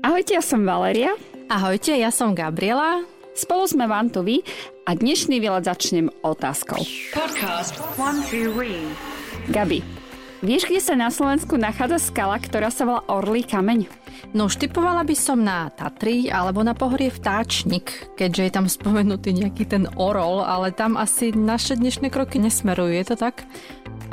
Ahojte, ja som Valeria. Ahojte, ja som Gabriela. Spolu sme Vantovi a dnešný výlet začnem otázkou. Podcast one, two, Gabi, vieš, kde sa na Slovensku nachádza skala, ktorá sa volá Orlý kameň? No štipovala by som na Tatry alebo na pohorie Vtáčnik, keďže je tam spomenutý nejaký ten orol, ale tam asi naše dnešné kroky nesmerujú, je to tak?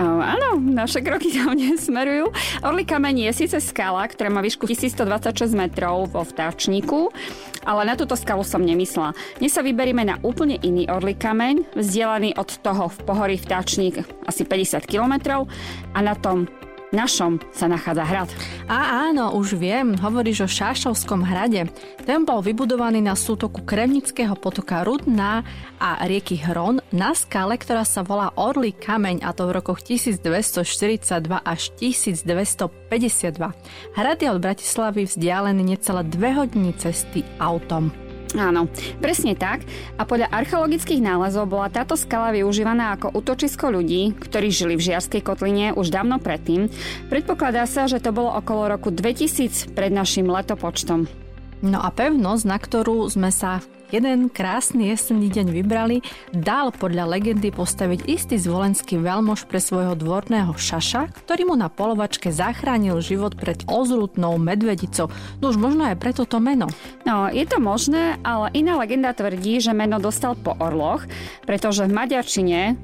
Áno, naše kroky tam nesmerujú. Orlý kameň je síce skala, ktorá má výšku 1126 metrov vo vtáčniku, ale na túto skalu som nemyslela. Dnes sa vyberieme na úplne iný orlý kameň, vzdialený od toho v pohorí vtáčnik asi 50 km a na tom našom sa nachádza hrad. A áno, už viem, hovoríš o Šášovskom hrade. Ten bol vybudovaný na sútoku Kremnického potoka Rudná a rieky Hron na skale, ktorá sa volá Orlý kameň a to v rokoch 1242 až 1252. Hrad je od Bratislavy vzdialený necelé dve hodiny cesty autom. Áno, presne tak. A podľa archeologických nálezov bola táto skala využívaná ako útočisko ľudí, ktorí žili v Žiarskej kotline už dávno predtým. Predpokladá sa, že to bolo okolo roku 2000 pred našim letopočtom. No a pevnosť, na ktorú sme sa jeden krásny jesenný deň vybrali, dal podľa legendy postaviť istý zvolenský veľmož pre svojho dvorného šaša, ktorý mu na polovačke zachránil život pred ozrutnou medvedicou. No už možno aj preto to meno. No, je to možné, ale iná legenda tvrdí, že meno dostal po orloch, pretože v maďarčine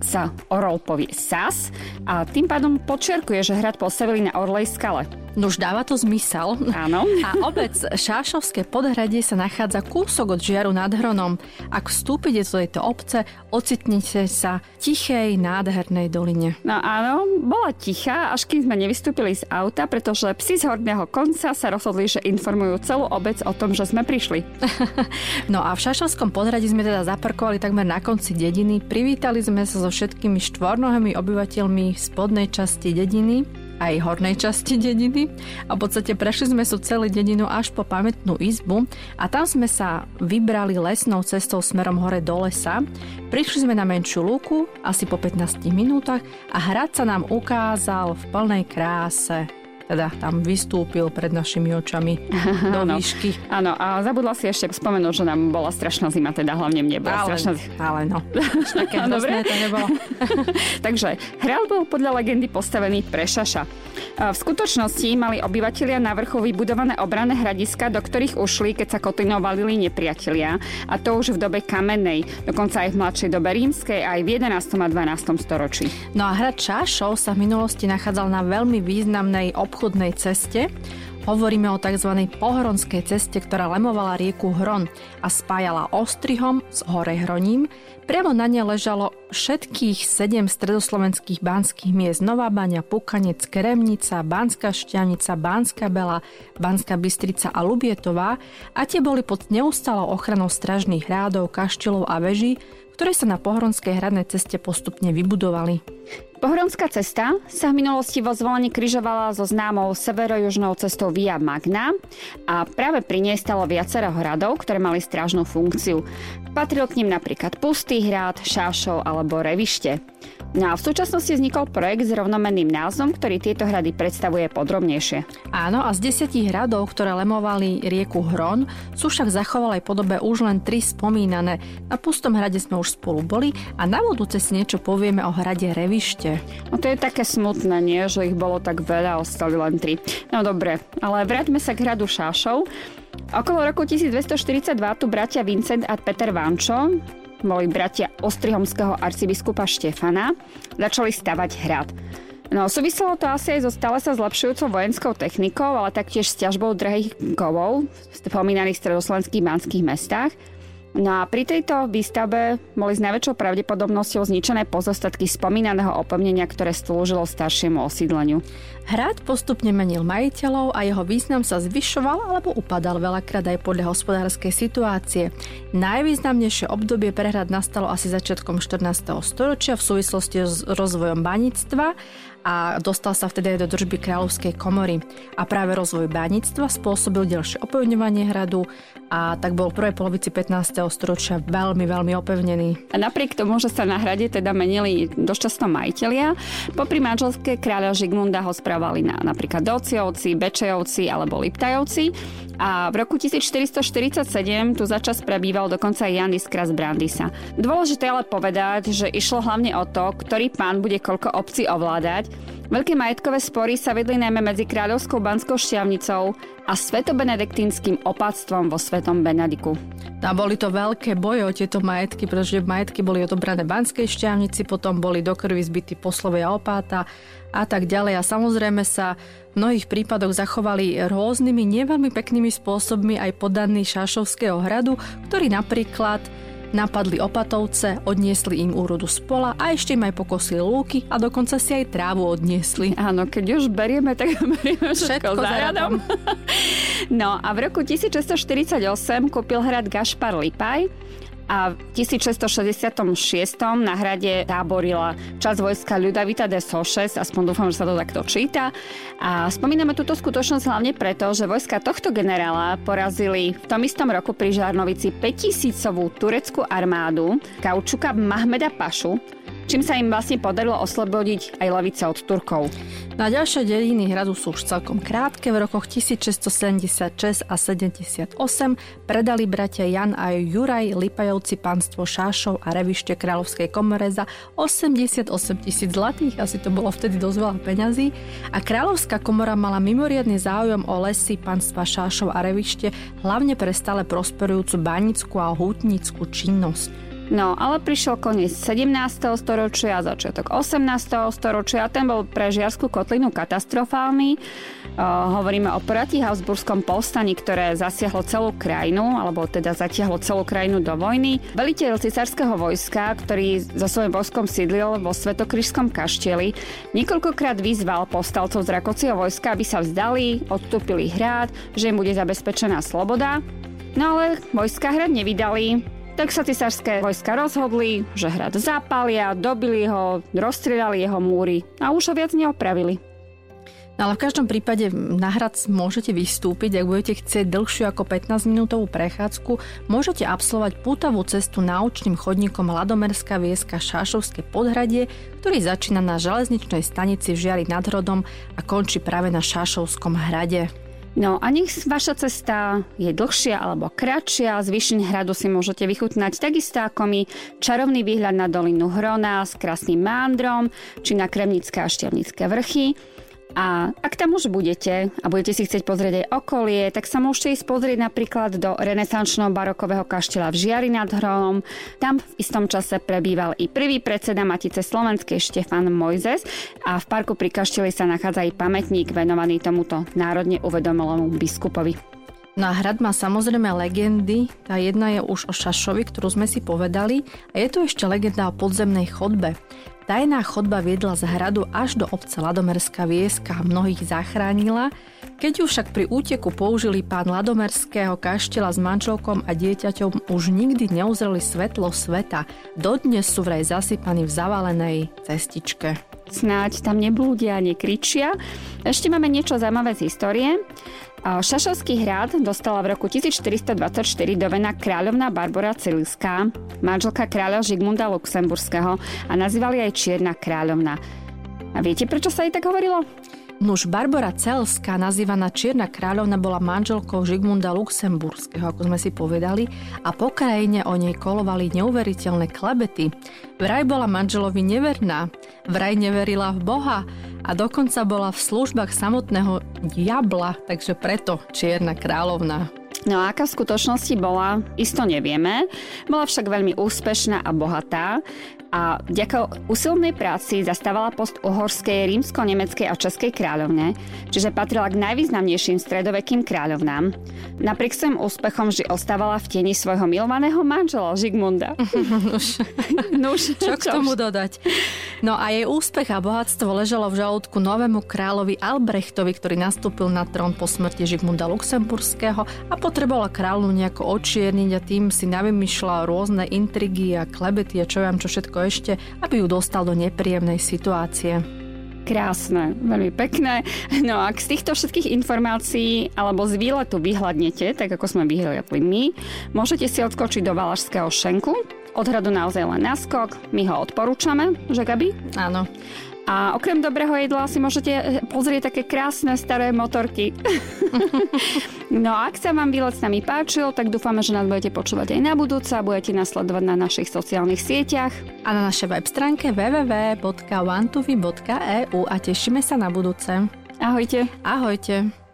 sa orol povie sas a tým pádom počerkuje, že hrad postavili na Orlej skale. No už dáva to zmysel. Áno. A obec Šášovské podhradie sa nachádza kúsok od Žiaru nad Hronom. Ak vstúpite do tejto obce, ocitnete sa tichej, nádhernej doline. No áno, bola tichá, až kým sme nevystúpili z auta, pretože psi z horného konca sa rozhodli, že informujú celú obec o tom, že sme prišli. no a v Šášovskom podhradí sme teda zaparkovali takmer na konci dediny. Privítali sme sa so všetkými štvornohými obyvateľmi v spodnej časti dediny aj hornej časti dediny a v podstate prešli sme sú celú dedinu až po pamätnú izbu a tam sme sa vybrali lesnou cestou smerom hore do lesa. Prišli sme na menšiu lúku asi po 15 minútach a hrad sa nám ukázal v plnej kráse teda tam vystúpil pred našimi očami do výšky. Áno, a zabudla si ešte spomenúť, že nám bola strašná zima, teda hlavne mne bola ale, strašná zima. Ale no, také Dobre? to nebolo. Takže hrad bol podľa legendy postavený pre Šaša. V skutočnosti mali obyvatelia na vrchu vybudované obranné hradiska, do ktorých ušli, keď sa kotlinou nepriatelia. A to už v dobe kamennej, dokonca aj v mladšej dobe rímskej, aj v 11. a 12. storočí. No a hrad Šašov sa v minulosti nachádzal na veľmi významnej ob obchodnej ceste. Hovoríme o tzv. pohronskej ceste, ktorá lemovala rieku Hron a spájala Ostrihom s Horehroním. Priamo na ne ležalo všetkých sedem stredoslovenských banských miest Nová Baňa, Pukanec, Kremnica, Banská Šťavnica, Banská Bela, Banská Bystrica a Lubietová a tie boli pod neustalou ochranou stražných hrádov, kaštelov a veží, ktoré sa na pohronskej hradnej ceste postupne vybudovali. Pohronská cesta sa v minulosti vo zvolení križovala so známou severojužnou cestou Via Magna a práve pri nej stalo viacero hradov, ktoré mali strážnu funkciu. Patril k ním napríklad Pustý hrad, Šášov alebo Revište. No a v súčasnosti vznikol projekt s rovnomenným názvom, ktorý tieto hrady predstavuje podrobnejšie. Áno, a z desiatich hradov, ktoré lemovali rieku Hron, sú však zachovalej podobe už len tri spomínané. Na Pustom hrade sme už spolu boli a na budúce si niečo povieme o hrade Revište. No to je také smutné, nie? Že ich bolo tak veľa, ostali len tri. No dobre, ale vráťme sa k hradu Šášov. Okolo roku 1242 tu bratia Vincent a Peter Vančo boli bratia Ostrihomského arcibiskupa Štefana, začali stavať hrad. No, súviselo to asi aj so stále sa zlepšujúcou vojenskou technikou, ale taktiež s ťažbou drahých kovov v spomínaných stredoslovenských banských mestách. No a pri tejto výstave boli s najväčšou pravdepodobnosťou zničené pozostatky spomínaného opevnenia, ktoré slúžilo staršiemu osídleniu. Hrad postupne menil majiteľov a jeho význam sa zvyšoval alebo upadal veľakrát aj podľa hospodárskej situácie. Najvýznamnejšie obdobie pre hrad nastalo asi začiatkom 14. storočia v súvislosti s rozvojom baníctva a dostal sa vtedy aj do držby kráľovskej komory. A práve rozvoj bánictva spôsobil ďalšie opevňovanie hradu a tak bol v prvej polovici 15. storočia veľmi, veľmi opevnený. A napriek tomu, že sa na hrade teda menili dosť často majiteľia, popri manželské kráľa Žigmunda ho správali na napríklad Dociovci, Bečejovci alebo Liptajovci a v roku 1447 tu začas prebýval dokonca Janis Kras Brandisa. Dôležité ale povedať, že išlo hlavne o to, ktorý pán bude koľko obcí ovládať. Veľké majetkové spory sa vedli najmä medzi kráľovskou banskou šťavnicou a svetobenediktínskym opatstvom vo Svetom Benediku. A boli to veľké boje o tieto majetky, pretože majetky boli odobrané banskej šťavnici, potom boli do krvi zbytí poslovia opáta a tak ďalej. A samozrejme sa v mnohých prípadoch zachovali rôznymi, neveľmi peknými spôsobmi aj podaní Šašovského hradu, ktorý napríklad Napadli opatovce, odniesli im úrodu z pola a ešte im aj pokosili lúky a dokonca si aj trávu odniesli. Áno, keď už berieme, tak berieme všetko, všetko za radom. no a v roku 1648 kúpil hrad Gašpar Lipaj a v 1666 na hrade táborila časť vojska Ľudavita de Sošes, aspoň dúfam, že sa to takto číta. A spomíname túto skutočnosť hlavne preto, že vojska tohto generála porazili v tom istom roku pri Žarnovici 5000-ovú tureckú armádu Kaučuka Mahmeda Pašu, čím sa im vlastne podarilo oslobodiť aj lavice od Turkov. Na ďalšie dediny hradu sú už celkom krátke. V rokoch 1676 a 78 predali bratia Jan a Juraj Lipajovci pánstvo Šášov a revište Kráľovskej komore za 88 tisíc zlatých, asi to bolo vtedy dosť veľa peňazí. A Kráľovská komora mala mimoriadný záujem o lesy pánstva Šášov a revište, hlavne pre stále prosperujúcu banickú a hútnickú činnosť. No, ale prišiel koniec 17. storočia a začiatok 18. storočia ten bol pre Žiarskú kotlinu katastrofálny. Uh, hovoríme o proti Habsburskom povstaní, ktoré zasiahlo celú krajinu, alebo teda zatiahlo celú krajinu do vojny. Veliteľ cisárskeho vojska, ktorý so svojím vojskom sídlil vo Svetokrižskom kaštieli, niekoľkokrát vyzval povstalcov z Rakocieho vojska, aby sa vzdali, odstúpili hrad, že im bude zabezpečená sloboda. No ale vojska hrad nevydali, tak sa cisárske vojska rozhodli, že hrad zapália, dobili ho, rozstrieľali jeho múry a už ho viac neopravili. No ale v každom prípade na hrad môžete vystúpiť, ak budete chcieť dlhšiu ako 15-minútovú prechádzku, môžete absolvovať pútavú cestu náučným chodníkom Ladomerská vieska Šášovské podhradie, ktorý začína na železničnej stanici v Žiari nad Hrodom a končí práve na Šášovskom hrade. No a nech vaša cesta je dlhšia alebo kratšia, z Vyšin hradu si môžete vychutnať takisto ako my čarovný výhľad na dolinu Hrona s krásnym mándrom, či na Kremnické a Štiavnické vrchy. A ak tam už budete a budete si chcieť pozrieť aj okolie, tak sa môžete ísť pozrieť napríklad do renesančného barokového kaštela v Žiari nad Hronom. Tam v istom čase prebýval i prvý predseda Matice Slovenskej Štefan Mojzes a v parku pri kašteli sa nachádza aj pamätník venovaný tomuto národne uvedomelému biskupovi. Na hrad má samozrejme legendy. Tá jedna je už o Šašovi, ktorú sme si povedali. A je tu ešte legenda o podzemnej chodbe. Tajná chodba viedla z hradu až do obce Ladomerská vieska a mnohých zachránila, keď ju však pri úteku použili pán Ladomerského kaštela s manželkom a dieťaťom už nikdy neuzreli svetlo sveta. Dodnes sú vraj zasypaní v zavalenej cestičke. Snáď tam neblúdia, nekričia. Ešte máme niečo zaujímavé z histórie. Šašovský hrad dostala v roku 1424 do vena kráľovná Barbara Ciliská, manželka kráľa Žigmunda Luxemburského a nazývali aj Čierna kráľovna. A viete, prečo sa jej tak hovorilo? Nuž Barbara Celská, nazývaná Čierna kráľovna, bola manželkou Žigmunda Luxemburského, ako sme si povedali, a po krajine o nej kolovali neuveriteľné klebety. Vraj bola manželovi neverná, vraj neverila v Boha a dokonca bola v službách samotného diabla, takže preto Čierna kráľovna. No a aká v skutočnosti bola, isto nevieme. Bola však veľmi úspešná a bohatá a vďaka usilnej práci zastávala post uhorskej, rímsko-nemeckej a českej kráľovne, čiže patrila k najvýznamnejším stredovekým kráľovnám. Napriek svojim úspechom vždy ostávala v tieni svojho milovaného manžela Žigmunda. Nuž. Nuž, čo k tomu dodať? No a jej úspech a bohatstvo ležalo v žalúdku novému kráľovi Albrechtovi, ktorý nastúpil na trón po smrti Žigmunda Luxemburského a potrebovala kráľu nejako očierniť a tým si navymýšľala rôzne intrigy a klebety a čo vám čo všetko ešte, aby ju dostal do nepríjemnej situácie. Krásne, veľmi pekné. No a z týchto všetkých informácií alebo z výletu vyhľadnete, tak ako sme vyhľadli my, môžete si odskočiť do Valašského šenku. Odhradu naozaj len naskok, my ho odporúčame, že Gabi? Áno. A okrem dobrého jedla si môžete eh, pozrieť také krásne staré motorky. no a ak sa vám výlet s nami páčil, tak dúfame, že nás budete počúvať aj na budúce a budete nasledovať na našich sociálnych sieťach. A na našej web stránke www.wantuvi.eu a tešíme sa na budúce. Ahojte. Ahojte.